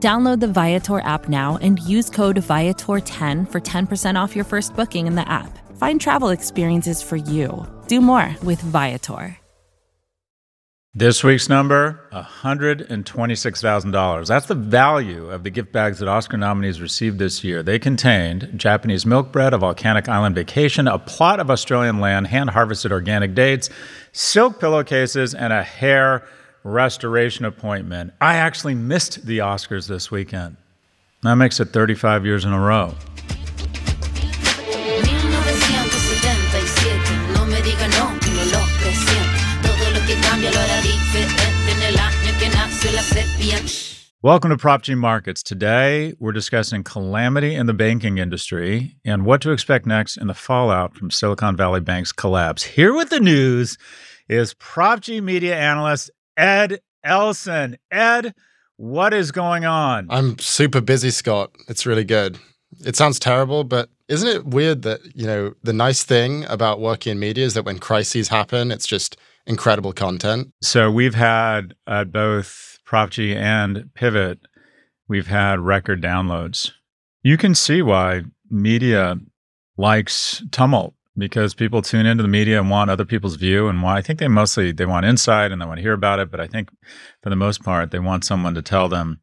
Download the Viator app now and use code Viator10 for 10% off your first booking in the app. Find travel experiences for you. Do more with Viator. This week's number $126,000. That's the value of the gift bags that Oscar nominees received this year. They contained Japanese milk bread, a volcanic island vacation, a plot of Australian land, hand harvested organic dates, silk pillowcases, and a hair restoration appointment. I actually missed the Oscars this weekend. That makes it 35 years in a row. Welcome to Prof G Markets. Today, we're discussing calamity in the banking industry and what to expect next in the fallout from Silicon Valley Bank's collapse. Here with the news is Prof G media analyst Ed Elson. Ed, what is going on? I'm super busy, Scott. It's really good. It sounds terrible, but isn't it weird that, you know, the nice thing about working in media is that when crises happen, it's just incredible content? So we've had at both Prof G and Pivot, we've had record downloads. You can see why media likes tumult because people tune into the media and want other people's view and why I think they mostly they want insight and they want to hear about it, but I think for the most part they want someone to tell them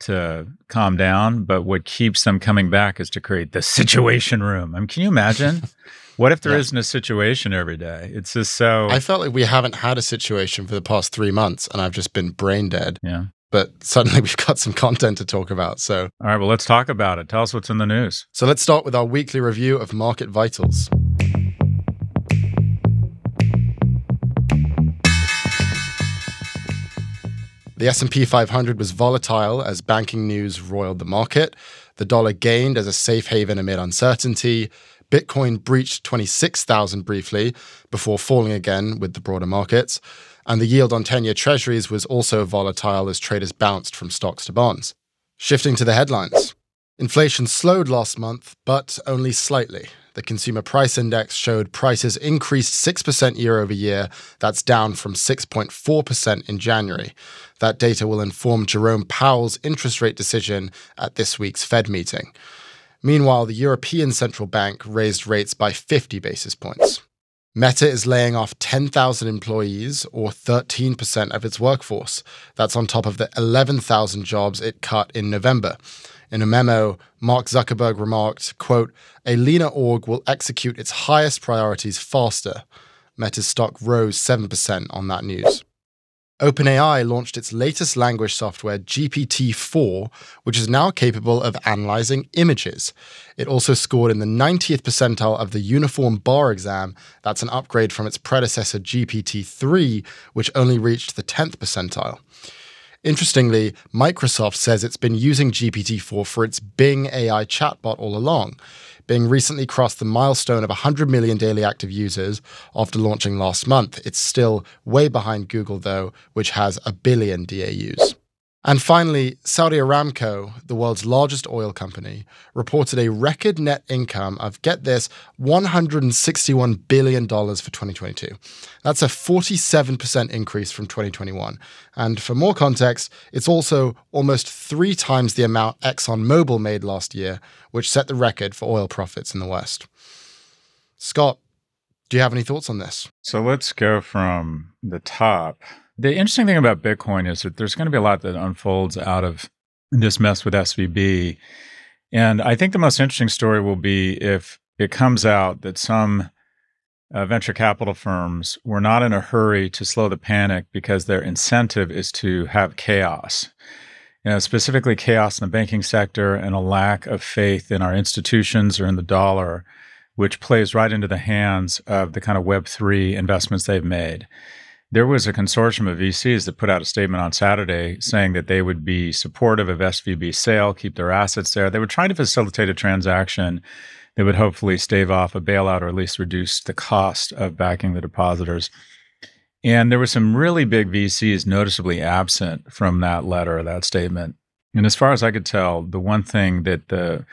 to calm down, but what keeps them coming back is to create the situation room. I mean, can you imagine? what if there yeah. not a situation every day? It's just so I felt like we haven't had a situation for the past 3 months and I've just been brain dead. Yeah but suddenly we've got some content to talk about. So, all right, well, let's talk about it. Tell us what's in the news. So, let's start with our weekly review of Market Vitals. The S&P 500 was volatile as banking news roiled the market. The dollar gained as a safe haven amid uncertainty. Bitcoin breached 26,000 briefly before falling again with the broader markets and the yield on 10 year treasuries was also volatile as traders bounced from stocks to bonds. Shifting to the headlines. Inflation slowed last month, but only slightly. The consumer price index showed prices increased 6% year over year. That's down from 6.4% in January. That data will inform Jerome Powell's interest rate decision at this week's Fed meeting. Meanwhile, the European Central Bank raised rates by 50 basis points. Meta is laying off 10,000 employees, or 13% of its workforce. That's on top of the 11,000 jobs it cut in November. In a memo, Mark Zuckerberg remarked, quote, a leaner org will execute its highest priorities faster. Meta's stock rose 7% on that news. OpenAI launched its latest language software, GPT 4, which is now capable of analyzing images. It also scored in the 90th percentile of the Uniform Bar exam. That's an upgrade from its predecessor, GPT 3, which only reached the 10th percentile. Interestingly, Microsoft says it's been using GPT 4 for its Bing AI chatbot all along. Bing recently crossed the milestone of 100 million daily active users after launching last month. It's still way behind Google, though, which has a billion DAUs. And finally, Saudi Aramco, the world's largest oil company, reported a record net income of, get this, $161 billion for 2022. That's a 47% increase from 2021. And for more context, it's also almost three times the amount ExxonMobil made last year, which set the record for oil profits in the West. Scott, do you have any thoughts on this? So let's go from the top the interesting thing about Bitcoin is that there's going to be a lot that unfolds out of this mess with SVB. And I think the most interesting story will be if it comes out that some uh, venture capital firms were not in a hurry to slow the panic because their incentive is to have chaos. You know, specifically chaos in the banking sector and a lack of faith in our institutions or in the dollar, which plays right into the hands of the kind of Web3 investments they've made. There was a consortium of VCs that put out a statement on Saturday saying that they would be supportive of SVB sale, keep their assets there. They were trying to facilitate a transaction that would hopefully stave off a bailout or at least reduce the cost of backing the depositors. And there were some really big VCs noticeably absent from that letter, that statement. And as far as I could tell, the one thing that the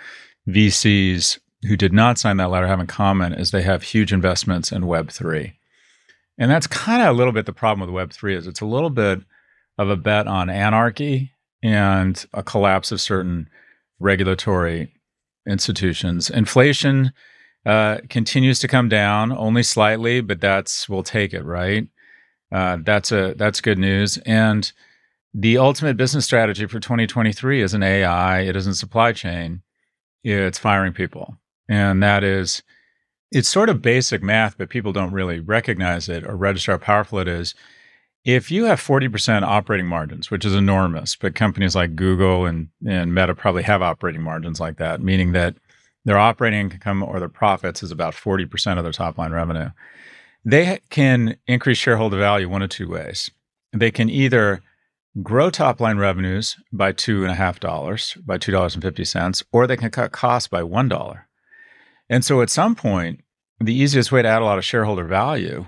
VCs who did not sign that letter have in common is they have huge investments in Web3. And that's kind of a little bit the problem with Web3 is it's a little bit of a bet on anarchy and a collapse of certain regulatory institutions. Inflation uh, continues to come down only slightly, but that's we'll take it, right? Uh, that's a that's good news. And the ultimate business strategy for 2023 isn't AI, it isn't supply chain, it's firing people, and that is it's sort of basic math, but people don't really recognize it or register how powerful it is. If you have 40% operating margins, which is enormous, but companies like Google and, and Meta probably have operating margins like that, meaning that their operating income or their profits is about 40% of their top line revenue. They can increase shareholder value one of two ways. They can either grow top line revenues by $2.5, by $2.50, or they can cut costs by $1. And so at some point, the easiest way to add a lot of shareholder value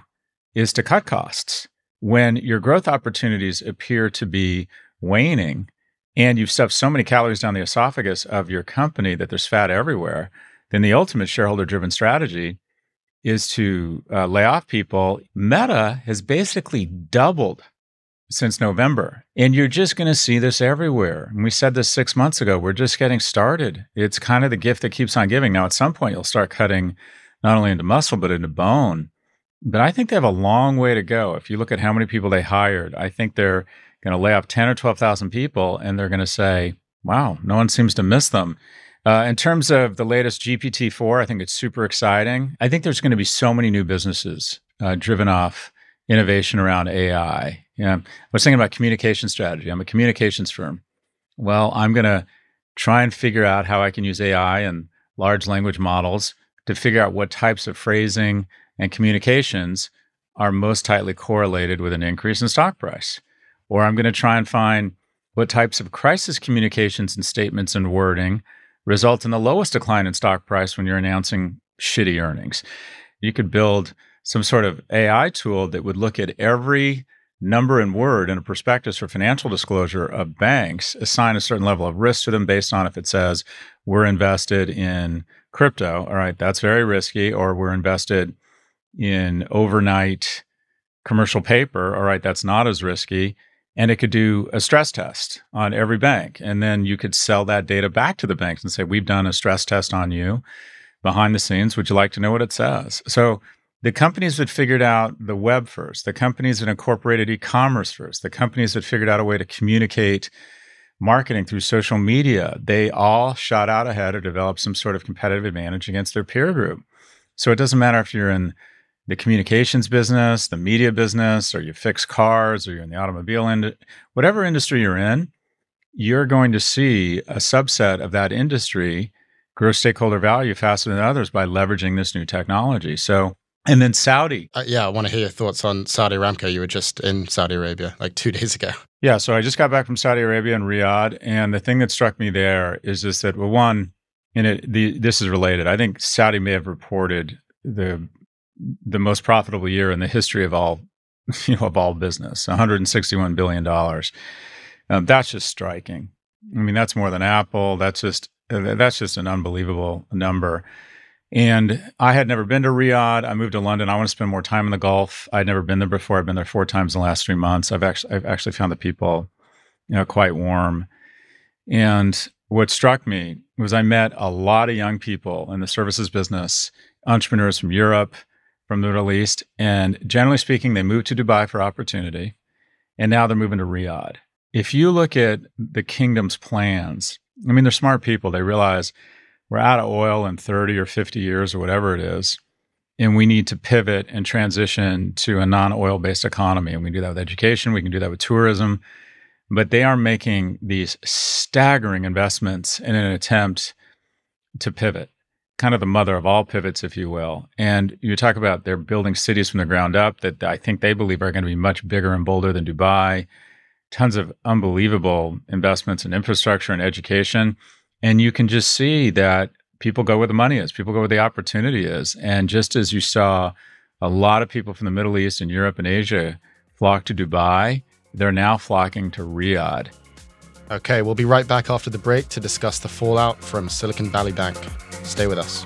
is to cut costs when your growth opportunities appear to be waning and you've stuffed so many calories down the esophagus of your company that there's fat everywhere, then the ultimate shareholder driven strategy is to uh, lay off people. Meta has basically doubled since November. And you're just going to see this everywhere. And we said this six months ago. We're just getting started. It's kind of the gift that keeps on giving. Now, at some point, you'll start cutting not only into muscle, but into bone. But I think they have a long way to go. If you look at how many people they hired, I think they're going to lay off 10 or 12,000 people and they're going to say, wow, no one seems to miss them. Uh, in terms of the latest GPT 4, I think it's super exciting. I think there's going to be so many new businesses uh, driven off innovation around AI. Yeah, I was thinking about communication strategy. I'm a communications firm. Well, I'm going to try and figure out how I can use AI and large language models to figure out what types of phrasing and communications are most tightly correlated with an increase in stock price. Or I'm going to try and find what types of crisis communications and statements and wording result in the lowest decline in stock price when you're announcing shitty earnings. You could build some sort of AI tool that would look at every number and word in a prospectus for financial disclosure of banks, assign a certain level of risk to them based on if it says we're invested in crypto. All right, that's very risky, or we're invested in overnight commercial paper, all right, that's not as risky. And it could do a stress test on every bank. And then you could sell that data back to the banks and say, We've done a stress test on you behind the scenes. Would you like to know what it says? So the companies that figured out the web first, the companies that incorporated e commerce first, the companies that figured out a way to communicate marketing through social media, they all shot out ahead or developed some sort of competitive advantage against their peer group. So it doesn't matter if you're in the communications business, the media business, or you fix cars, or you're in the automobile industry, whatever industry you're in, you're going to see a subset of that industry grow stakeholder value faster than others by leveraging this new technology. So, and then Saudi. Uh, yeah, I want to hear your thoughts on Saudi Aramco. You were just in Saudi Arabia like two days ago. Yeah, so I just got back from Saudi Arabia and Riyadh, and the thing that struck me there is just that well, one, and it the this is related. I think Saudi may have reported the the most profitable year in the history of all you know of all business 161 billion dollars um, that's just striking i mean that's more than apple that's just uh, that's just an unbelievable number and i had never been to riyadh i moved to london i want to spend more time in the gulf i'd never been there before i've been there four times in the last three months i've actually i've actually found the people you know quite warm and what struck me was i met a lot of young people in the services business entrepreneurs from europe from the Middle East. And generally speaking, they moved to Dubai for opportunity. And now they're moving to Riyadh. If you look at the kingdom's plans I mean, they're smart people. They realize we're out of oil in 30 or 50 years or whatever it is. And we need to pivot and transition to a non oil based economy. And we can do that with education, we can do that with tourism. But they are making these staggering investments in an attempt to pivot, kind of the mother of all pivots, if you will. And you talk about they're building cities from the ground up that I think they believe are going to be much bigger and bolder than Dubai. Tons of unbelievable investments in infrastructure and education. And you can just see that people go where the money is, people go where the opportunity is. And just as you saw a lot of people from the Middle East and Europe and Asia flock to Dubai, they're now flocking to Riyadh. Okay, we'll be right back after the break to discuss the fallout from Silicon Valley Bank. Stay with us.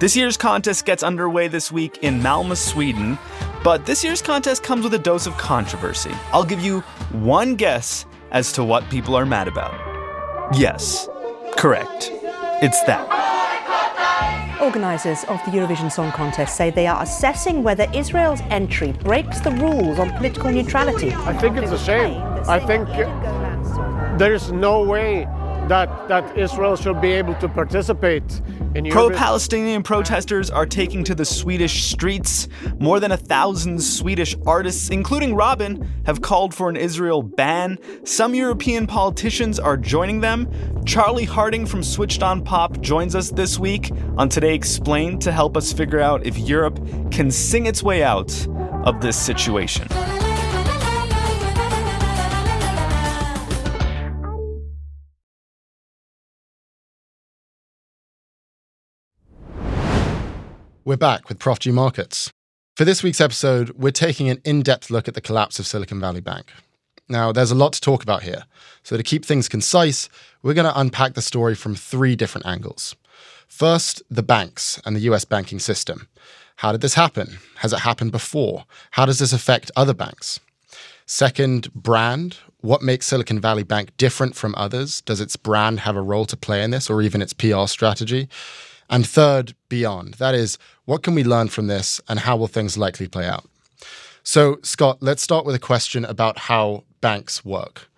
This year's contest gets underway this week in Malmö, Sweden, but this year's contest comes with a dose of controversy. I'll give you one guess as to what people are mad about. Yes, correct. It's that. Organisers of the Eurovision Song Contest say they are assessing whether Israel's entry breaks the rules on political neutrality. I think it's a shame. I think there's no way that, that Israel should be able to participate in Pro Palestinian protesters are taking to the Swedish streets. More than a thousand Swedish artists, including Robyn, have called for an Israel ban. Some European politicians are joining them. Charlie Harding from Switched On Pop joins us this week on Today Explained to help us figure out if Europe can sing its way out of this situation. We're back with Prof G Markets. For this week's episode, we're taking an in depth look at the collapse of Silicon Valley Bank. Now, there's a lot to talk about here. So, to keep things concise, we're going to unpack the story from three different angles. First, the banks and the US banking system. How did this happen? Has it happened before? How does this affect other banks? Second, brand. What makes Silicon Valley Bank different from others? Does its brand have a role to play in this or even its PR strategy? And third, beyond. That is, what can we learn from this and how will things likely play out? So, Scott, let's start with a question about how banks work.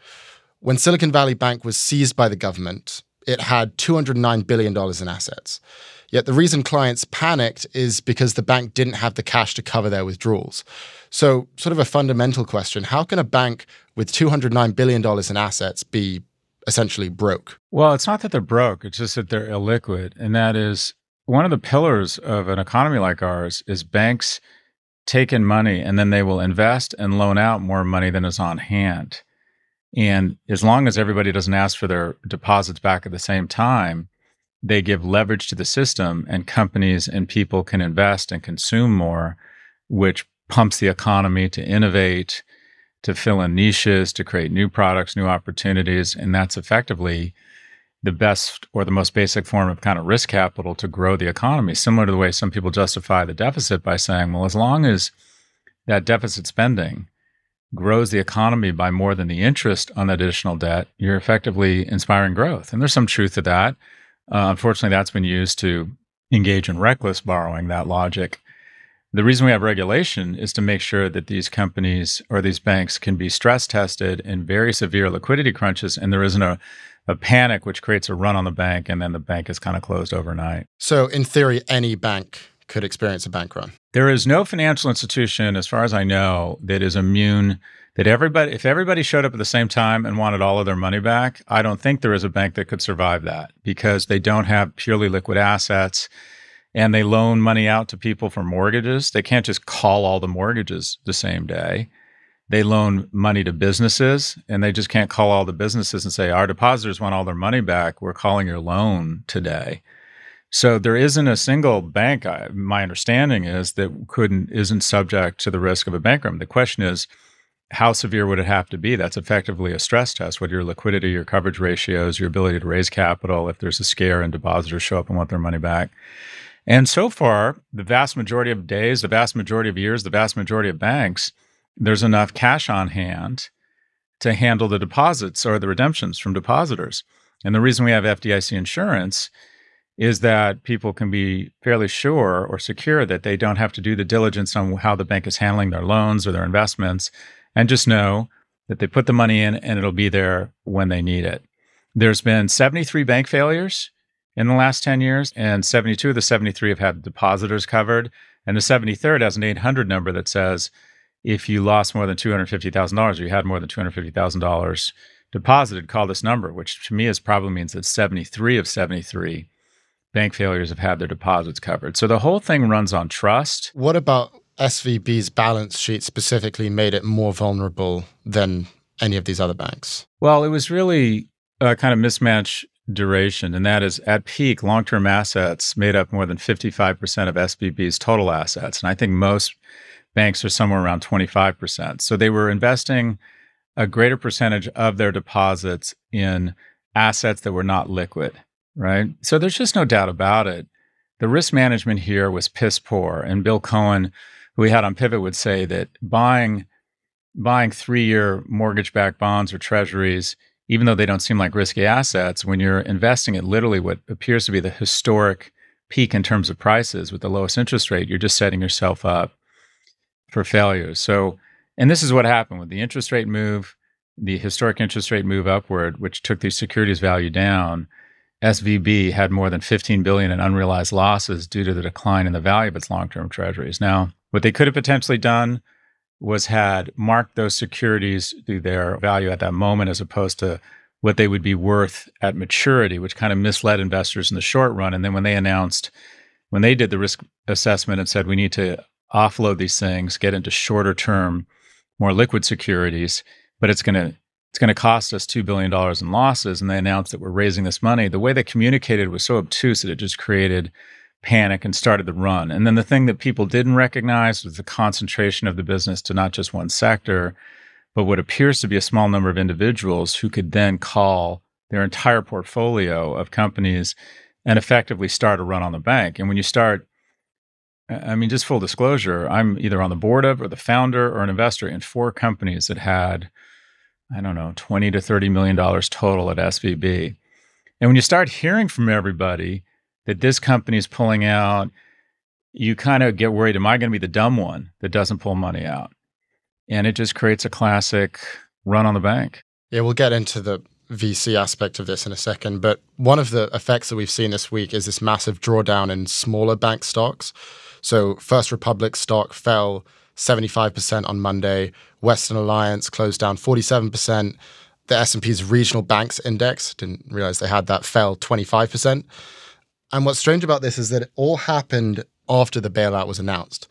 When Silicon Valley Bank was seized by the government, it had $209 billion in assets. Yet the reason clients panicked is because the bank didn't have the cash to cover their withdrawals. So, sort of a fundamental question how can a bank with $209 billion in assets be essentially broke? Well, it's not that they're broke, it's just that they're illiquid. And that is one of the pillars of an economy like ours is banks take in money and then they will invest and loan out more money than is on hand. And as long as everybody doesn't ask for their deposits back at the same time, they give leverage to the system and companies and people can invest and consume more, which pumps the economy to innovate to fill in niches, to create new products, new opportunities. And that's effectively the best or the most basic form of kind of risk capital to grow the economy, similar to the way some people justify the deficit by saying, well, as long as that deficit spending grows the economy by more than the interest on additional debt, you're effectively inspiring growth. And there's some truth to that. Uh, unfortunately, that's been used to engage in reckless borrowing, that logic. The reason we have regulation is to make sure that these companies or these banks can be stress tested in very severe liquidity crunches and there isn't a, a panic which creates a run on the bank and then the bank is kind of closed overnight. So, in theory, any bank could experience a bank run. There is no financial institution, as far as I know, that is immune that everybody, if everybody showed up at the same time and wanted all of their money back, I don't think there is a bank that could survive that because they don't have purely liquid assets and they loan money out to people for mortgages. They can't just call all the mortgages the same day. They loan money to businesses and they just can't call all the businesses and say, Our depositors want all their money back. We're calling your loan today. So there isn't a single bank. I, my understanding is that couldn't isn't subject to the risk of a bank run. The question is, how severe would it have to be? That's effectively a stress test. What your liquidity, your coverage ratios, your ability to raise capital if there's a scare and depositors show up and want their money back. And so far, the vast majority of days, the vast majority of years, the vast majority of banks, there's enough cash on hand to handle the deposits or the redemptions from depositors. And the reason we have FDIC insurance is that people can be fairly sure or secure that they don't have to do the diligence on how the bank is handling their loans or their investments and just know that they put the money in and it'll be there when they need it. There's been 73 bank failures in the last 10 years, and 72 of the 73 have had depositors covered. And the 73rd has an 800 number that says if you lost more than $250,000 or you had more than $250,000 deposited, call this number, which to me is probably means that 73 of 73 bank failures have had their deposits covered. So the whole thing runs on trust. What about SVB's balance sheet specifically made it more vulnerable than any of these other banks? Well, it was really a kind of mismatch duration, and that is at peak, long term assets made up more than 55% of SVB's total assets. And I think most banks are somewhere around 25%. So they were investing a greater percentage of their deposits in assets that were not liquid right? So there's just no doubt about it. The risk management here was piss poor. And Bill Cohan, who we had on Pivot, would say that buying buying three-year mortgage-backed bonds or treasuries, even though they don't seem like risky assets, when you're investing at literally what appears to be the historic peak in terms of prices with the lowest interest rate, you're just setting yourself up for failure. So, and this is what happened with the interest rate move, the historic interest rate move upward, which took the securities value down SVB had more than 15 billion in unrealized losses due to the decline in the value of its long-term treasuries. Now, what they could have potentially done was had marked those securities through their value at that moment as opposed to what they would be worth at maturity, which kind of misled investors in the short run. And then when they announced, when they did the risk assessment and said we need to offload these things, get into shorter term, more liquid securities, but it's going to it's going to cost us $2 billion in losses. And they announced that we're raising this money. The way they communicated was so obtuse that it just created panic and started the run. And then the thing that people didn't recognize was the concentration of the business to not just one sector, but what appears to be a small number of individuals who could then call their entire portfolio of companies and effectively start a run on the bank. And when you start, I mean, just full disclosure, I'm either on the board of or the founder or an investor in four companies that had I don't know, 20 to 30 million dollars total at SVB. And when you start hearing from everybody that this company is pulling out, you kind of get worried, am I going to be the dumb one that doesn't pull money out? And it just creates a classic run on the bank. Yeah, we'll get into the VC aspect of this in a second. But one of the effects that we've seen this week is this massive drawdown in smaller bank stocks. So First Republic stock fell 75% on Monday. Western Alliance closed down 47%. The S&P's regional banks index, didn't realize they had that, fell 25%. And what's strange about this is that it all happened after the bailout was announced.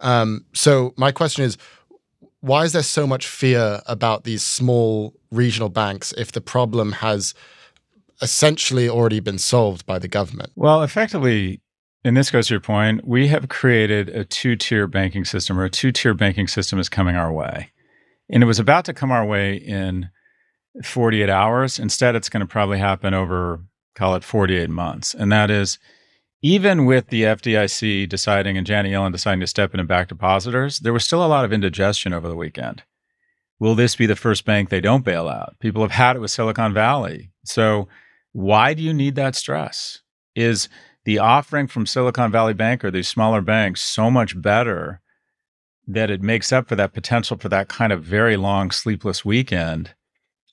Um, so my question is, why is there so much fear about these small regional banks if the problem has essentially already been solved by the government? Well, effectively, and this goes to your point, we have created a two tier banking system, or a two tier banking system is coming our way. And it was about to come our way in 48 hours. Instead, it's going to probably happen over, call it 48 months. And that is, even with the FDIC deciding and Janet Yellen deciding to step in and back depositors, there was still a lot of indigestion over the weekend. Will this be the first bank they don't bail out? People have had it with Silicon Valley. So, why do you need that stress? Is the offering from Silicon Valley Bank or these smaller banks so much better that it makes up for that potential for that kind of very long sleepless weekend.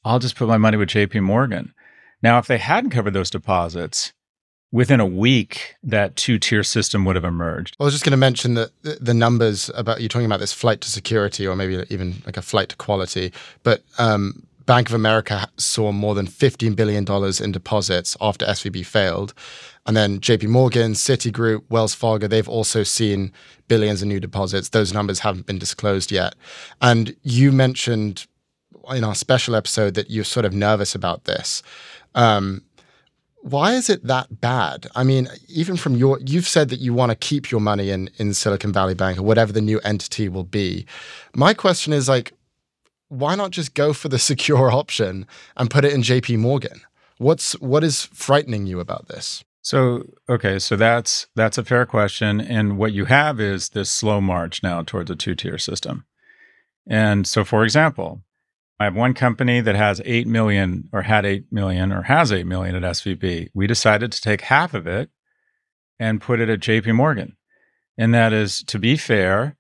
I'll just put my money with JP Morgan. Now, if they hadn't covered those deposits, within a week, that two tier system would have emerged. I was just going to mention that the numbers about you're talking about this flight to security, or maybe even like a flight to quality. But um, Bank of America saw more than $15 billion in deposits after SVB failed. And then JP Morgan, Citigroup, Wells Fargo, they've also seen billions in new deposits. Those numbers haven't been disclosed yet. And you mentioned in our special episode that you're sort of nervous about this. Um, why is it that bad? I mean, even from your, you've said that you want to keep your money in in Silicon Valley Bank or whatever the new entity will be. My question is like, why not just go for the secure option and put it in JP Morgan? What's what is frightening you about this? So, okay, so that's that's a fair question and what you have is this slow march now towards a two-tier system. And so for example, I have one company that has 8 million or had 8 million or has 8 million at SVB. We decided to take half of it and put it at JP Morgan. And that is to be fair,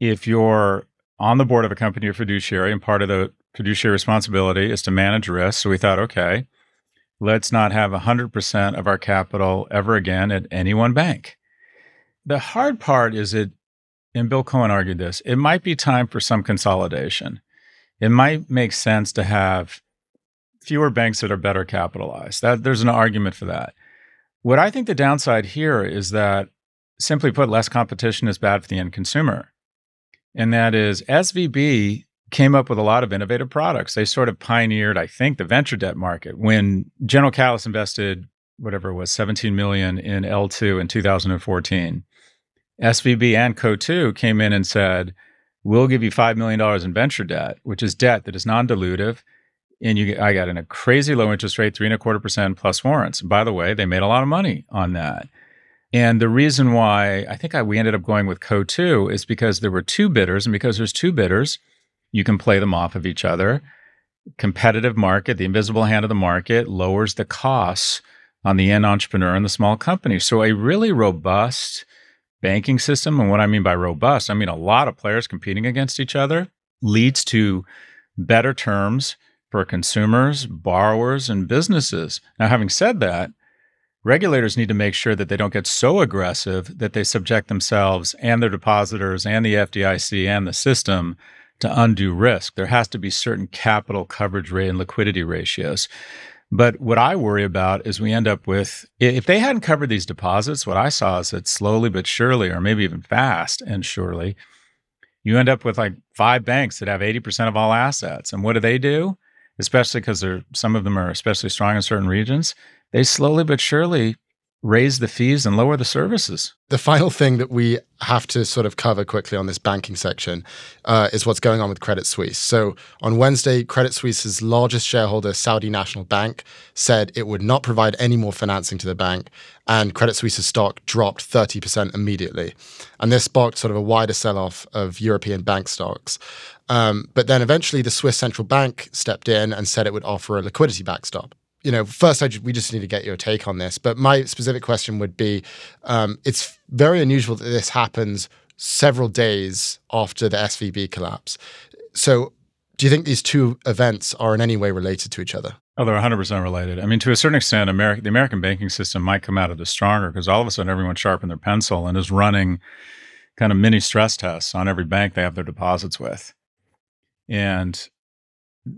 if you're on the board of a company or fiduciary, and part of the fiduciary responsibility is to manage risk. So we thought, okay, let's not have 100% of our capital ever again at any one bank. The hard part is it, and Bill Cohan argued this, it might be time for some consolidation. It might make sense to have fewer banks that are better capitalized. That there's an argument for that. What I think the downside here is that simply put, less competition is bad for the end consumer and that is SVB came up with a lot of innovative products. They sort of pioneered, I think, the venture debt market when General Catalyst invested whatever it was 17 million in L2 in 2014. SVB and Co2 came in and said, "We'll give you 5 million dollars in venture debt, which is debt that is non-dilutive." And you, I got in a crazy low interest rate, three and a quarter percent plus warrants. By the way, they made a lot of money on that. And the reason why I think I, we ended up going with Co2 is because there were two bidders, and because there's two bidders, you can play them off of each other. Competitive market, the invisible hand of the market lowers the costs on the end entrepreneur and the small company. So a really robust banking system, and what I mean by robust, I mean a lot of players competing against each other, leads to better terms for consumers, borrowers, and businesses. Now, having said that, regulators need to make sure that they don't get so aggressive that they subject themselves and their depositors and the FDIC and the system to undue risk. There has to be certain capital coverage rate and liquidity ratios. But what I worry about is we end up with, if they hadn't covered these deposits, what I saw is that slowly but surely, or maybe even fast and surely, you end up with like five banks that have 80% of all assets. And what do they do? Especially because some of them are especially strong in certain regions they slowly but surely raise the fees and lower the services. The final thing that we have to sort of cover quickly on this banking section uh, is what's going on with Credit Suisse. So on Wednesday, Credit Suisse's largest shareholder, Saudi National Bank, said it would not provide any more financing to the bank, and Credit Suisse's stock dropped 30% immediately. And this sparked sort of a wider sell off of European bank stocks. Um, but then eventually, the Swiss central bank stepped in and said it would offer a liquidity backstop you know, first, I, we just need to get your take on this. But my specific question would be um, it's very unusual that this happens several days after the SVB collapse. So, do you think these two events are in any way related to each other? Oh, they're 100% related. I mean, to a certain extent, America, the American banking system might come out of this stronger because all of a sudden everyone sharpened their pencil and is running kind of mini stress tests on every bank they have their deposits with. And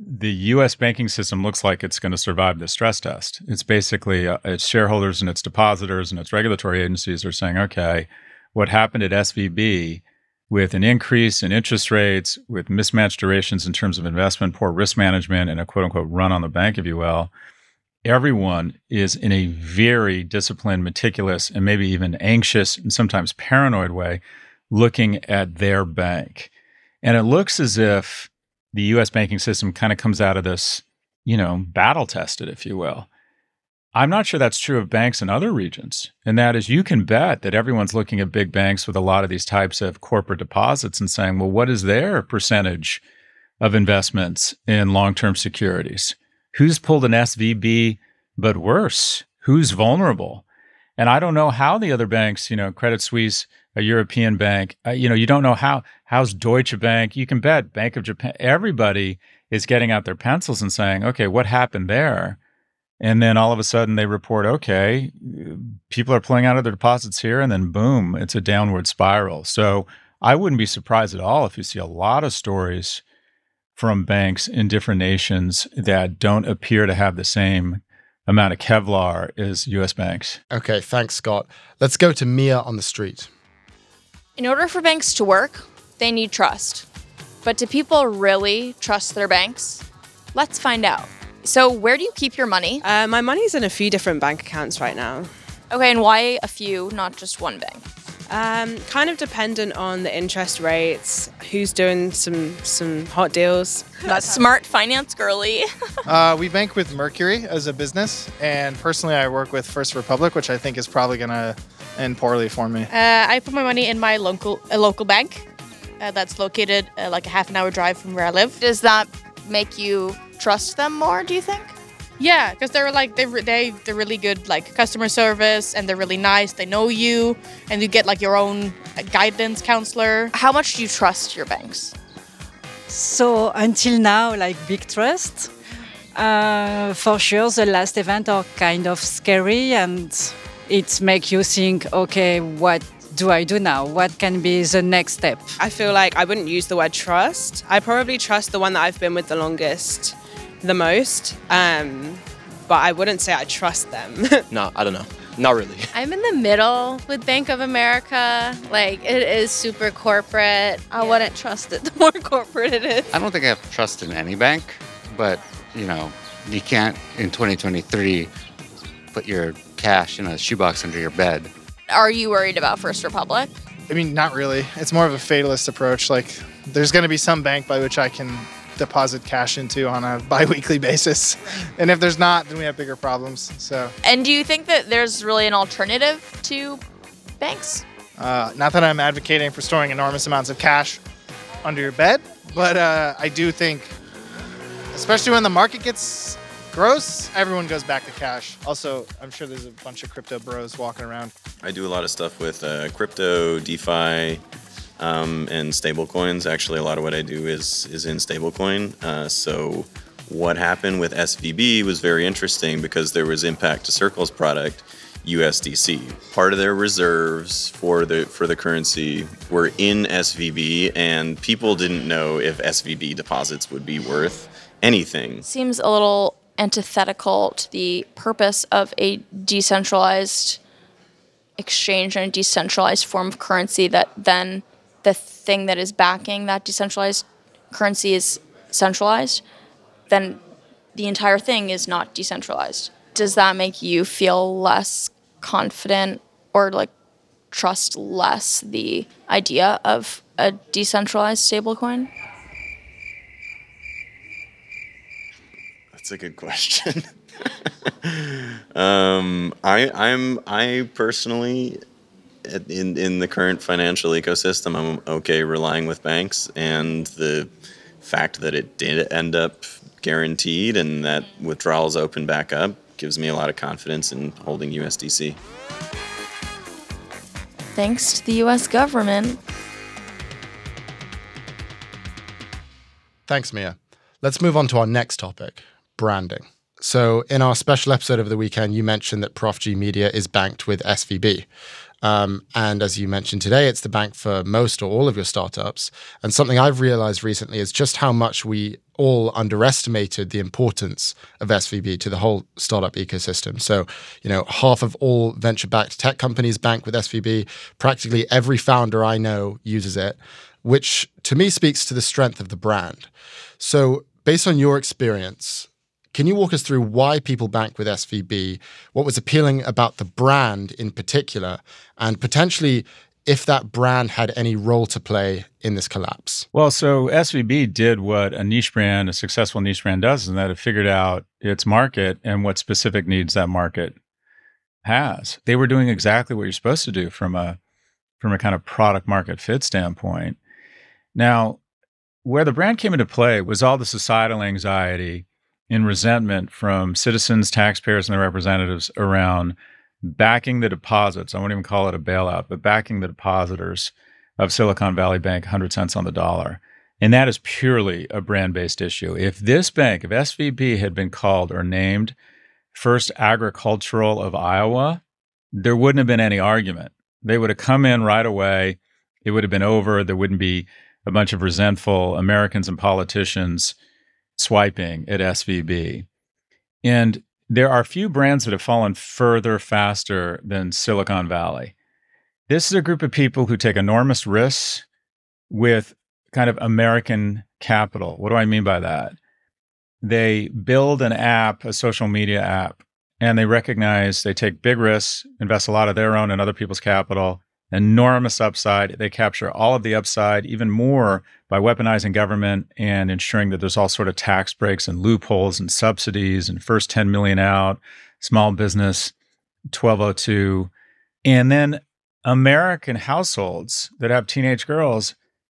the U.S. banking system looks like it's going to survive the stress test. It's basically uh, its shareholders and its depositors and its regulatory agencies are saying, okay, what happened at SVB with an increase in interest rates, with mismatched durations in terms of investment, poor risk management, and a quote unquote run on the bank, if you will, everyone is in a very disciplined, meticulous, and maybe even anxious and sometimes paranoid way looking at their bank. And it looks as if the US banking system kind of comes out of this, you know, battle tested, if you will. I'm not sure that's true of banks in other regions. And that is, you can bet that everyone's looking at big banks with a lot of these types of corporate deposits and saying, well, what is their percentage of investments in long term securities? Who's pulled an SVB, but worse? Who's vulnerable? And I don't know how the other banks, you know, Credit Suisse, a European bank. Uh, you know, you don't know how. How's Deutsche Bank? You can bet Bank of Japan. Everybody is getting out their pencils and saying, okay, what happened there? And then all of a sudden they report, okay, people are pulling out of their deposits here, and then boom, it's a downward spiral. So I wouldn't be surprised at all if you see a lot of stories from banks in different nations that don't appear to have the same amount of Kevlar as US banks. Okay, thanks, Scott. Let's go to Mia on the street. In order for banks to work, they need trust. But do people really trust their banks? Let's find out. So, where do you keep your money? Uh, my money's in a few different bank accounts right now. Okay, and why a few, not just one bank? Um, kind of dependent on the interest rates, who's doing some some hot deals. That's smart finance girly. uh, we bank with Mercury as a business, and personally, I work with First Republic, which I think is probably going to end poorly for me. Uh, I put my money in my local a local bank uh, that's located uh, like a half an hour drive from where I live. Does that make you trust them more? Do you think? Yeah, because they're like they they they're really good like customer service and they're really nice. They know you and you get like your own guidance counselor. How much do you trust your banks? So until now, like big trust. Uh, for sure, the last event are kind of scary and it makes you think, okay, what do I do now? What can be the next step? I feel like I wouldn't use the word trust. I probably trust the one that I've been with the longest the most. Um, but I wouldn't say I trust them. no, I don't know. Not really. I'm in the middle with Bank of America. Like, it is super corporate. I wouldn't trust it the more corporate it is. I don't think I have trust in any bank, but, you know, you can't in 2023 put your cash in a shoebox under your bed. Are you worried about First Republic? I mean, not really. It's more of a fatalist approach. Like, there's going to be some bank by which I can deposit cash into on a biweekly basis. And if there's not, then we have bigger problems. So. And do you think that there's really an alternative to banks? Uh, not that I'm advocating for storing enormous amounts of cash under your bed, but uh, I do think, especially when the market gets gross, everyone goes back to cash. Also, I'm sure there's a bunch of crypto bros walking around. I do a lot of stuff with uh, crypto, DeFi, um, and stablecoins. Actually, a lot of what I do is is in stablecoin. Uh, so what happened with SVB was very interesting because there was impact to Circle's product. USDC. Part of their reserves for the for the currency were in SVB, and people didn't know if SVB deposits would be worth anything. Seems a little antithetical to the purpose of a decentralized exchange and a decentralized form of currency that then the thing that is backing that decentralized currency is centralized, then the entire thing is not decentralized. Does that make you feel less confident or like trust less the idea of a decentralized stablecoin? That's a good question. um, I, I'm I personally in in the current financial ecosystem, I'm okay relying with banks, and the fact that it did end up guaranteed and that withdrawals open back up gives me a lot of confidence in holding USDC. Thanks to the U.S. government. Thanks, Mia. Let's move on to our next topic branding. So, in our special episode of the weekend, you mentioned that Prof G Media is banked with SVB. Um, and as you mentioned today, it's the bank for most or all of your startups. And something I've realized recently is just how much we all underestimated the importance of SVB to the whole startup ecosystem. So, you know, half of all venture backed tech companies bank with SVB. Practically every founder I know uses it, which to me speaks to the strength of the brand. So, based on your experience, can you walk us through why people bank with SVB, what was appealing about the brand in particular, and potentially if that brand had any role to play in this collapse? Well, so SVB did what a niche brand, a successful niche brand does, and that it figured out its market and what specific needs that market has. They were doing exactly what you're supposed to do from a from a kind of product market fit standpoint. Now, where the brand came into play was all the societal anxiety in resentment from citizens, taxpayers, and their representatives around backing the deposits. I won't even call it a bailout, but backing the depositors of Silicon Valley Bank 100 cents on the dollar. And that is purely a brand based issue. If this bank, if SVB had been called or named first agricultural of Iowa, there wouldn't have been any argument. They would have come in right away. It would have been over. There wouldn't be a bunch of resentful Americans and politicians swiping at SVB. And there are few brands that have fallen further faster than Silicon Valley. This is a group of people who take enormous risks with kind of American capital. What do I mean by that? They build an app, a social media app, and they recognize they take big risks, invest a lot of their own and other people's capital, enormous upside. They capture all of the upside, even more by weaponizing government and ensuring that there's all sort of tax breaks and loopholes and subsidies and first 10 million out, small business 1202. And then American households that have teenage girls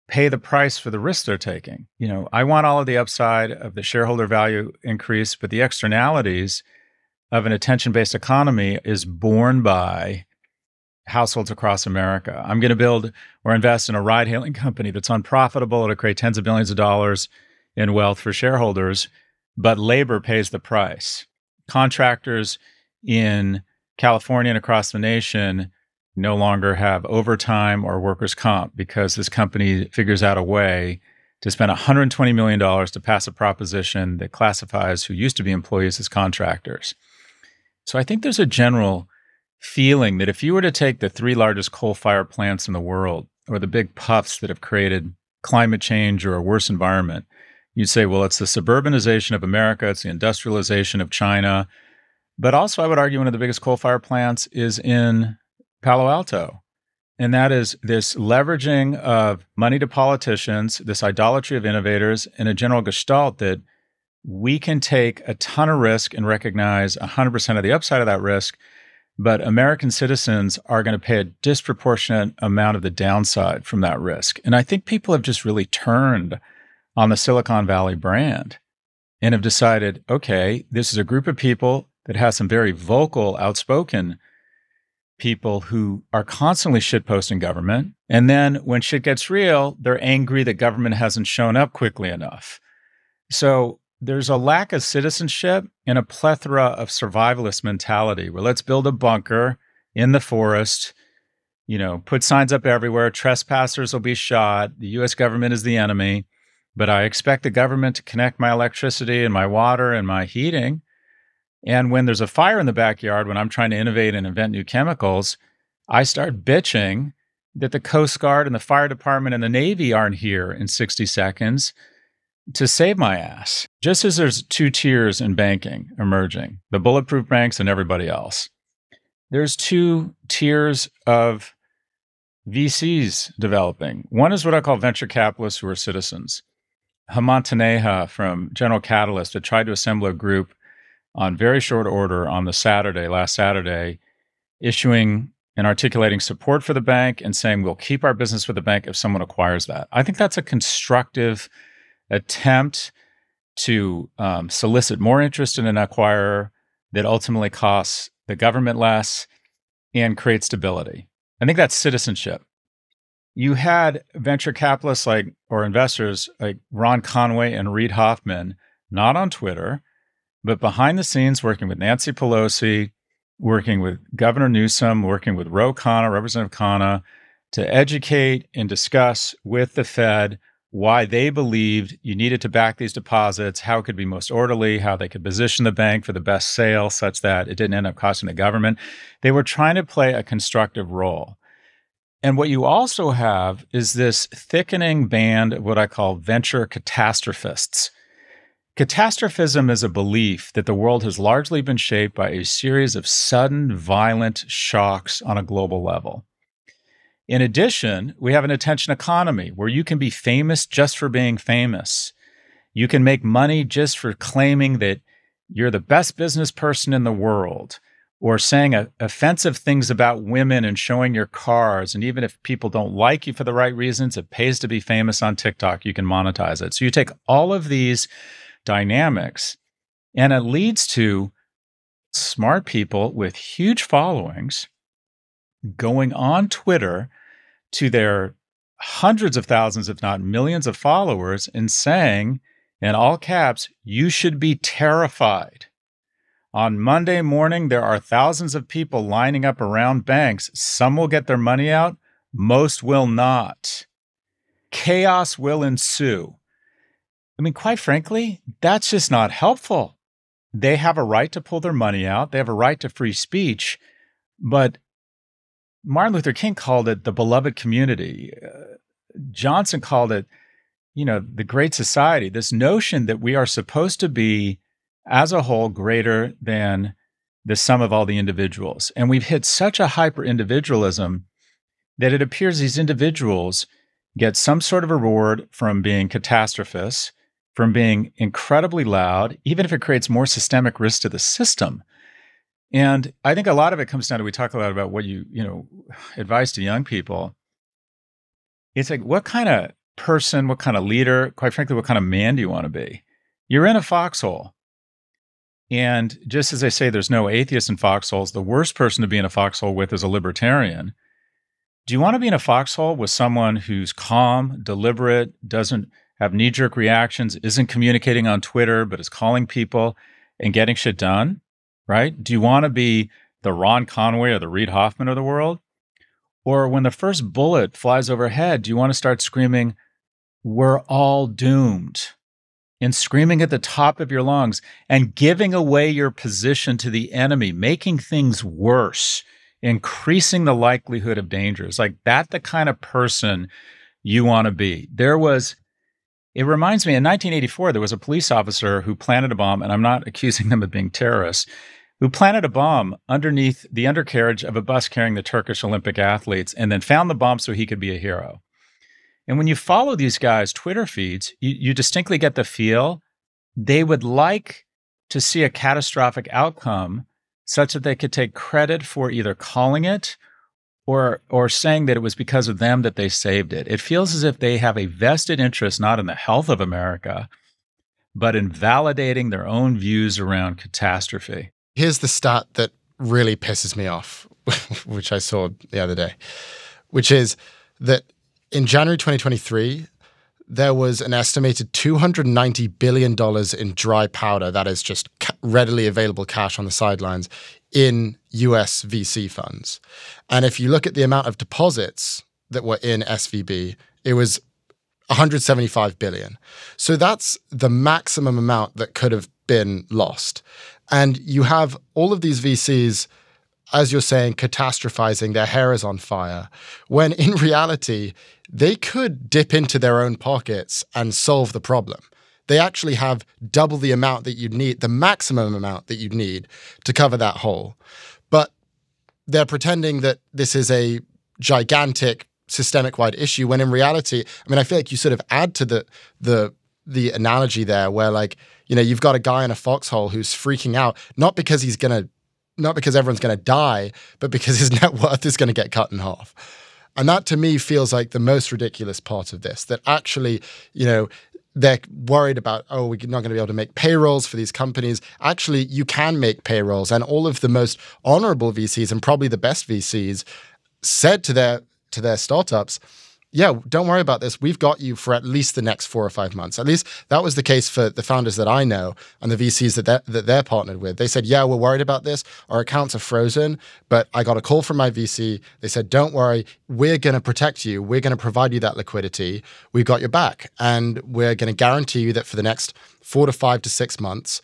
pay the price for the risk they're taking. You know, I want all of the upside of the shareholder value increase, but the externalities of an attention based economy is borne by households across America. I'm going to build or invest in a ride hailing company that's unprofitable. It'll create tens of billions of dollars in wealth for shareholders, but labor pays the price. Contractors in California and across the nation no longer have overtime or workers' comp because this company figures out a way to spend $120 million to pass a proposition that classifies who used to be employees as contractors. So I think there's a general feeling that if you were to take the three largest coal fired plants in the world, or the big puffs that have created climate change or a worse environment, you'd say, well, it's the suburbanization of America, it's the industrialization of China. But also, I would argue one of the biggest coal fired plants is in Palo Alto. And that is this leveraging of money to politicians, this idolatry of innovators, and a general gestalt that we can take a ton of risk and recognize 100% of the upside of that risk but American citizens are going to pay a disproportionate amount of the downside from that risk. And I think people have just really turned on the Silicon Valley brand and have decided okay, this is a group of people that has some very vocal, outspoken people who are constantly shitposting government. And then when shit gets real, they're angry that government hasn't shown up quickly enough. So there's a lack of citizenship and a plethora of survivalist mentality. Where let's build a bunker in the forest, you know, put signs up everywhere, trespassers will be shot, the US government is the enemy, but I expect the government to connect my electricity and my water and my heating. And when there's a fire in the backyard, when I'm trying to innovate and invent new chemicals, I start bitching that the Coast Guard and the fire department and the Navy aren't here in 60 seconds to save my ass. Just as there's two tiers in banking emerging the bulletproof banks and everybody else, there's two tiers of VCs developing. One is what I call venture capitalists who are citizens. Hemant Taneja from General Catalyst had tried to assemble a group on very short order on the Saturday, last Saturday, issuing and articulating support for the bank and saying we'll keep our business with the bank if someone acquires that. I think that's a constructive attempt to um, solicit more interest in an acquirer that ultimately costs the government less and create stability. I think that's citizenship. You had venture capitalists like or investors like Ron Conway and Reid Hoffman, not on Twitter, but behind the scenes working with Nancy Pelosi, working with Governor Newsom, working with Ro Khanna, Representative Khanna, to educate and discuss with the Fed why they believed you needed to back these deposits, how it could be most orderly, how they could position the bank for the best sale such that it didn't end up costing the government. They were trying to play a constructive role. And what you also have is this thickening band of what I call venture catastrophists. Catastrophism is a belief that the world has largely been shaped by a series of sudden, violent shocks on a global level. In addition, we have an attention economy where you can be famous just for being famous. You can make money just for claiming that you're the best business person in the world or saying a, offensive things about women and showing your cars. And even if people don't like you for the right reasons, it pays to be famous on TikTok. You can monetize it. So you take all of these dynamics and it leads to smart people with huge followings going on Twitter to their hundreds of thousands, if not millions of followers and saying in all caps, you should be terrified On Monday morning, there are thousands of people lining up around banks. Some will get their money out, most will not. Chaos will ensue. I mean, quite frankly, that's just not helpful. They have a right to pull their money out, they have a right to free speech. But Martin Luther King called it the beloved community. Uh, Johnson called it, you know, the great society. This notion that we are supposed to be, as a whole, greater than the sum of all the individuals. And we've hit such a hyper individualism that it appears these individuals get some sort of reward from being catastrophists, from being incredibly loud, even if it creates more systemic risk to the system. And I think a lot of it comes down to we talk a lot about what you, you know, advise to young people. It's like what kind of person, what kind of leader, quite frankly, what kind of man do you want to be? You're in a foxhole. And just as I say, there's no atheist in foxholes, the worst person to be in a foxhole with is a libertarian. Do you want to be in a foxhole with someone who's calm, deliberate, doesn't have knee jerk reactions, isn't communicating on Twitter, but is calling people and getting shit done? Right? Do you want to be the Ron Conway or the Reid Hoffman of the world? Or when the first bullet flies overhead, do you want to start screaming, We're all doomed? And screaming at the top of your lungs and giving away your position to the enemy, making things worse, increasing the likelihood of danger? dangers. Like that, the kind of person you want to be. There was it reminds me in 1984, there was a police officer who planted a bomb, and I'm not accusing them of being terrorists, who planted a bomb underneath the undercarriage of a bus carrying the Turkish Olympic athletes and then found the bomb so he could be a hero. And when you follow these guys' Twitter feeds, you, you distinctly get the feel they would like to see a catastrophic outcome such that they could take credit for either calling it or or saying that it was because of them that they saved it. It feels as if they have a vested interest not in the health of America, but in validating their own views around catastrophe. Here's the stat that really pisses me off, which I saw the other day, which is that in January 2023, there was an estimated $290 billion in dry powder, that is just readily available cash on the sidelines, in US VC funds. And if you look at the amount of deposits that were in SVB, it was 175 billion. So that's the maximum amount that could have been lost. And you have all of these VCs, as you're saying, catastrophizing, their hair is on fire, when in reality, they could dip into their own pockets and solve the problem. They actually have double the amount that you'd need, the maximum amount that you'd need to cover that hole. But they're pretending that this is a gigantic systemic wide issue when in reality, I mean, I feel like you sort of add to the the the analogy there where like you know you've got a guy in a foxhole who's freaking out not because he's gonna not because everyone's gonna die but because his net worth is gonna get cut in half and that to me feels like the most ridiculous part of this that actually you know they're worried about, oh, we're not going to be able to make payrolls for these companies. Actually, you can make payrolls. And all of the most honorable VCs and probably the best VCs said to their to their startups, yeah, don't worry about this. We've got you for at least the next four or five months. At least that was the case for the founders that I know and the VCs that they're, that they're partnered with. They said, yeah, we're worried about this. Our accounts are frozen, but I got a call from my VC. They said, don't worry. We're going to protect you. We're going to provide you that liquidity. We've got your back. And we're going to guarantee you that for the next four to five to six months,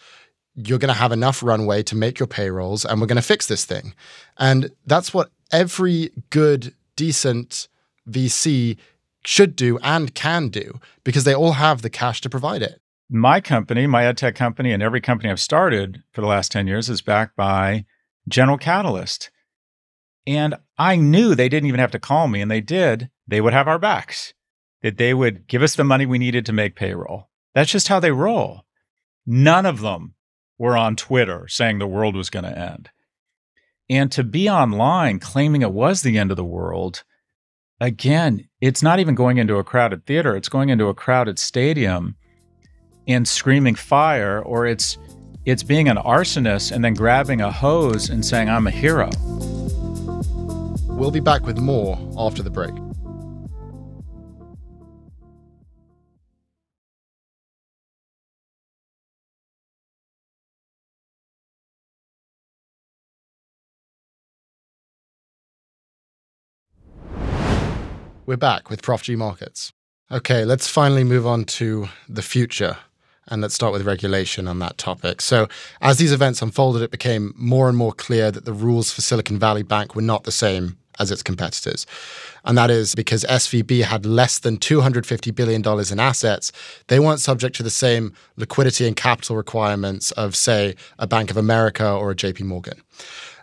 you're going to have enough runway to make your payrolls and we're going to fix this thing. And that's what every good, decent, VC should do and can do because they all have the cash to provide it. My company, my edtech company, and every company I've started for the last 10 years is backed by General Catalyst. And I knew they didn't even have to call me, and they did. They would have our backs, that they would give us the money we needed to make payroll. That's just how they roll. None of them were on Twitter saying the world was going to end. And to be online claiming it was the end of the world again, it's not even going into a crowded theater, it's going into a crowded stadium and screaming fire, or it's it's being an arsonist and then grabbing a hose and saying, I'm a hero. We'll be back with more after the break. We're back with Prof G Markets. Okay, let's finally move on to the future. And let's start with regulation on that topic. So, as these events unfolded, it became more and more clear that the rules for Silicon Valley Bank were not the same as its competitors. And that is because SVB had less than $250 billion in assets. They weren't subject to the same liquidity and capital requirements of, say, a Bank of America or a JP Morgan.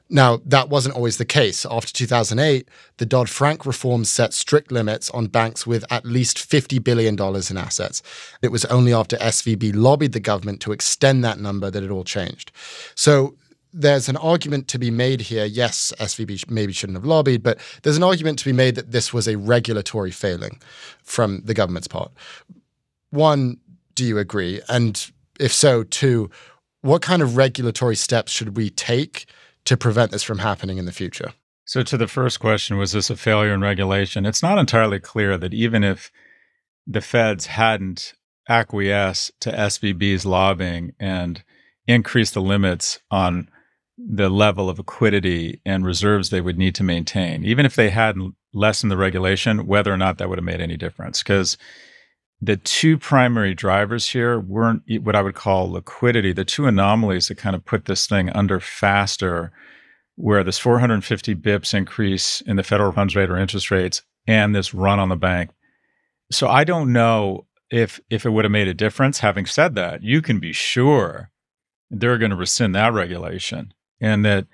Now, that wasn't always the case. After 2008, the Dodd Frank reforms set strict limits on banks with at least $50 billion in assets. It was only after SVB lobbied the government to extend that number that it all changed. So, there's an argument to be made here. Yes, SVB maybe shouldn't have lobbied, but there's an argument to be made that this was a regulatory failing from the government's part. One, do you agree? And if so, two, what kind of regulatory steps should we take to prevent this from happening in the future? So, to the first question, was this a failure in regulation? It's not entirely clear that even if the feds hadn't acquiesced to SVB's lobbying and increased the limits on the level of liquidity and reserves they would need to maintain, even if they hadn't lessened the regulation, whether or not that would have made any difference. Because the two primary drivers here weren't what I would call liquidity. The two anomalies that kind of put this thing under faster where this 450 bips increase in the federal funds rate or interest rates and this run on the bank. So I don't know if if it would have made a difference. Having said that, you can be sure they're going to rescind that regulation and that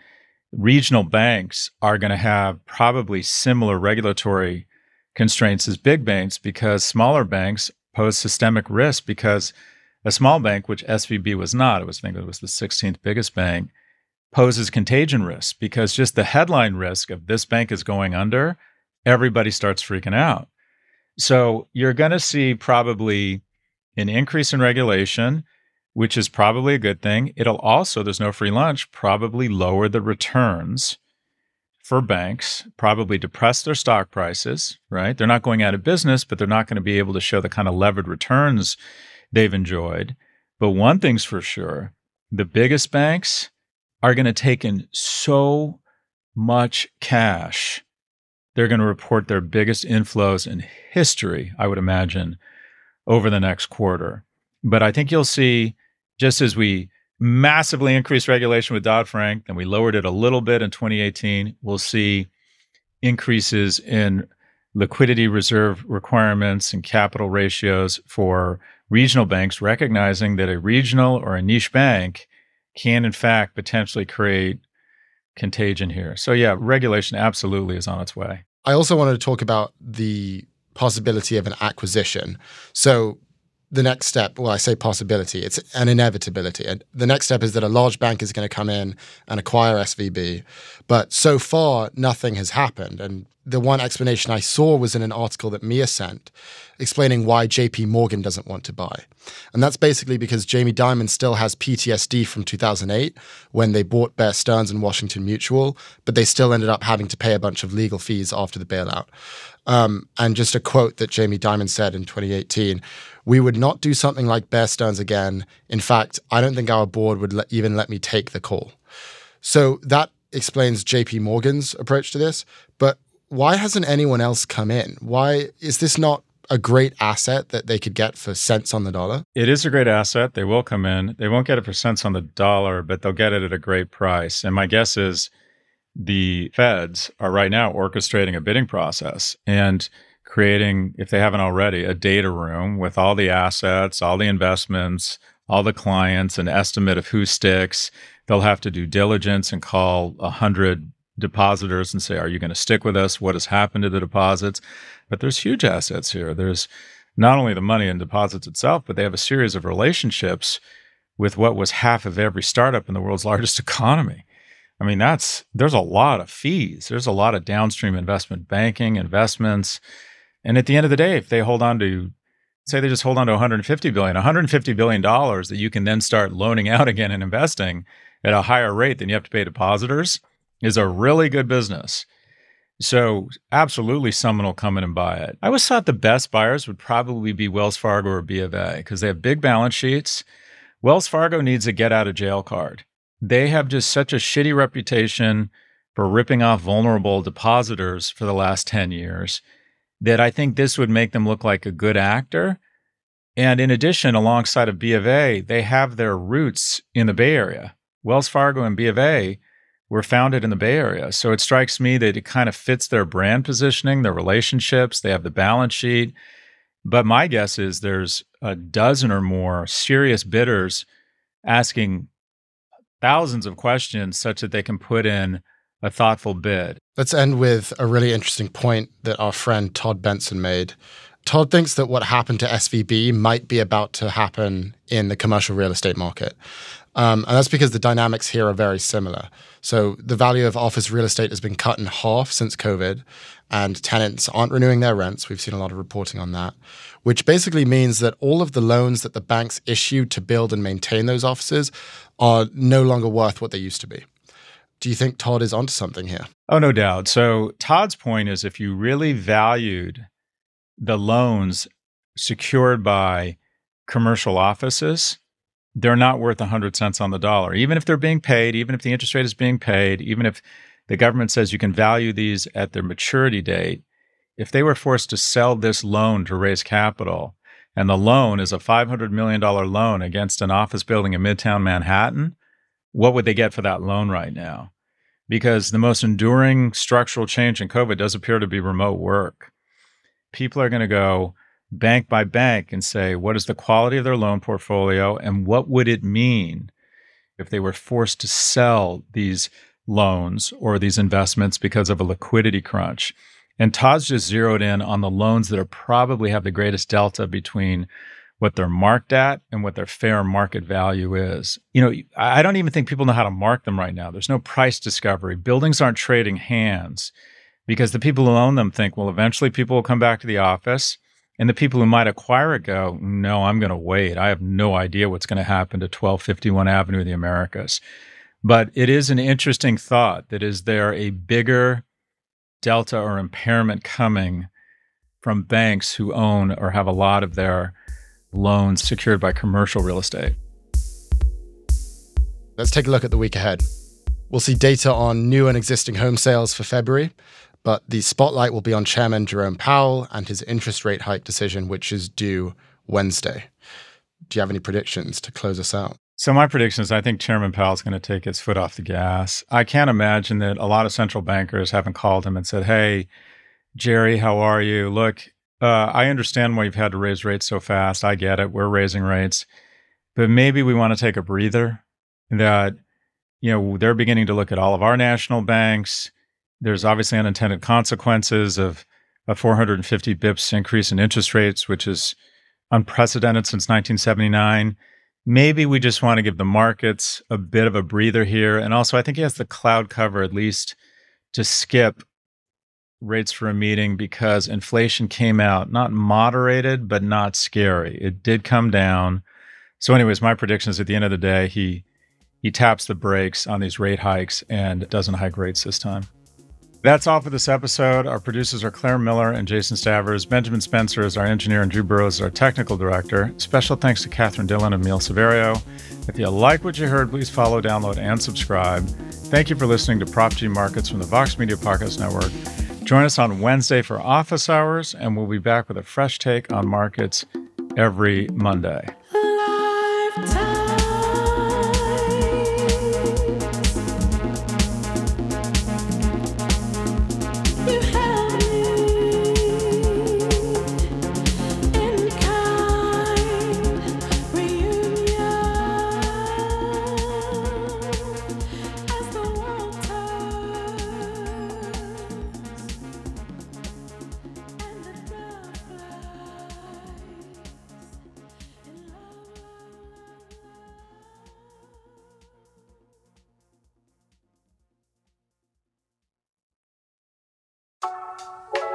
regional banks are going to have probably similar regulatory constraints as big banks because smaller banks pose systemic risk because a small bank, which SVB was not, it was I think it was the 16th biggest bank, poses contagion risk because just the headline risk of this bank is going under, everybody starts freaking out. So you're going to see probably an increase in regulation which is probably a good thing. It'll also, there's no free lunch, probably lower the returns for banks, probably depress their stock prices, right? They're not going out of business, but they're not going to be able to show the kind of levered returns they've enjoyed. But one thing's for sure the biggest banks are going to take in so much cash. They're going to report their biggest inflows in history, I would imagine, over the next quarter. But I think you'll see just as we massively increased regulation with Dodd Frank, then we lowered it a little bit in 2018, we'll see increases in liquidity reserve requirements and capital ratios for regional banks, recognizing that a regional or a niche bank can, in fact, potentially create contagion here. So, yeah, regulation absolutely is on its way. I also wanted to talk about the possibility of an acquisition. So, the next step, well, I say possibility, it's an inevitability. And the next step is that a large bank is going to come in and acquire SVB. But so far, nothing has happened. And the one explanation I saw was in an article that Mia sent explaining why JP Morgan doesn't want to buy. And that's basically because Jamie Dimon still has PTSD from 2008 when they bought Bear Stearns and Washington Mutual, but they still ended up having to pay a bunch of legal fees after the bailout. Um, and just a quote that Jamie Dimon said in 2018 We would not do something like Bear Stearns again. In fact, I don't think our board would let, even let me take the call. So that explains JP Morgan's approach to this. But why hasn't anyone else come in? Why is this not a great asset that they could get for cents on the dollar? It is a great asset. They will come in. They won't get it for cents on the dollar, but they'll get it at a great price. And my guess is the feds are right now orchestrating a bidding process and creating, if they haven't already, a data room with all the assets, all the investments, all the clients, an estimate of who sticks. They'll have to do diligence and call a hundred depositors and say, Are you going to stick with us? What has happened to the deposits? But there's huge assets here. There's not only the money and deposits itself, but they have a series of relationships with what was half of every startup in the world's largest economy. I mean, that's there's a lot of fees. There's a lot of downstream investment banking, investments. And at the end of the day, if they hold on to say they just hold on to 150 billion, 150 billion dollars that you can then start loaning out again and investing at a higher rate than you have to pay depositors is a really good business. So absolutely someone will come in and buy it. I always thought the best buyers would probably be Wells Fargo or B of A because they have big balance sheets. Wells Fargo needs a get out of jail card they have just such a shitty reputation for ripping off vulnerable depositors for the last 10 years that I think this would make them look like a good actor. And in addition, alongside of B of A, they have their roots in the Bay Area. Wells Fargo and B of A were founded in the Bay Area. So it strikes me that it kind of fits their brand positioning, their relationships, they have the balance sheet. But my guess is there's a dozen or more serious bidders asking thousands of questions such that they can put in a thoughtful bid. Let's end with a really interesting point that our friend Todd Benson made. Todd thinks that what happened to SVB might be about to happen in the commercial real estate market. Um, and that's because the dynamics here are very similar. So the value of office real estate has been cut in half since COVID, and tenants aren't renewing their rents. We've seen a lot of reporting on that, which basically means that all of the loans that the banks issued to build and maintain those offices are no longer worth what they used to be. Do you think Todd is onto something here? Oh, no doubt. So Todd's point is if you really valued the loans secured by commercial offices, they're not worth 100 cents on the dollar. Even if they're being paid, even if the interest rate is being paid, even if the government says you can value these at their maturity date, if they were forced to sell this loan to raise capital, and the loan is a $500 million loan against an office building in Midtown Manhattan, what would they get for that loan right now? Because the most enduring structural change in COVID does appear to be remote work. People are going to go, bank by bank and say, what is the quality of their loan portfolio and what would it mean if they were forced to sell these loans or these investments because of a liquidity crunch? And Todd's just zeroed in on the loans that are probably have the greatest delta between what they're marked at and what their fair market value is. You know, I don't even think people know how to mark them right now. There's no price discovery. Buildings aren't trading hands because the people who own them think, well, eventually people will come back to the office and the people who might acquire it go, no, I'm going to wait. I have no idea what's going to happen to 1251 Avenue of the Americas. But it is an interesting thought that is there a bigger delta or impairment coming from banks who own or have a lot of their loans secured by commercial real estate? Let's take a look at the week ahead. We'll see data on new and existing home sales for February, but the spotlight will be on Chairman Jerome Powell and his interest rate hike decision, which is due Wednesday. Do you have any predictions to close us out? So my prediction is I think Chairman Powell is going to take his foot off the gas. I can't imagine that a lot of central bankers haven't called him and said, "Hey, Jerry, how are you? Look, uh, I understand why you've had to raise rates so fast. I get it. We're raising rates, but maybe we want to take a breather. That you know they're beginning to look at all of our national banks there's obviously unintended consequences of a 450 bips increase in interest rates, which is unprecedented since 1979. Maybe we just want to give the markets a bit of a breather here. And also, I think he has the cloud cover at least to skip rates for a meeting because inflation came out not moderated, but not scary. It did come down. So, anyways, my prediction is at the end of the day, he he taps the brakes on these rate hikes and doesn't hike rates this time. That's all for this episode. Our producers are Claire Miller and Jason Stavers. Benjamin Spencer is our engineer, and Drew Burrows is our technical director. Special thanks to Catherine Dillon and Emil Severio. If you like what you heard, please follow, download, and subscribe. Thank you for listening to Prof G Markets from the Vox Media Podcast Network. Join us on Wednesday for office hours, and we'll be back with a fresh take on markets every Monday.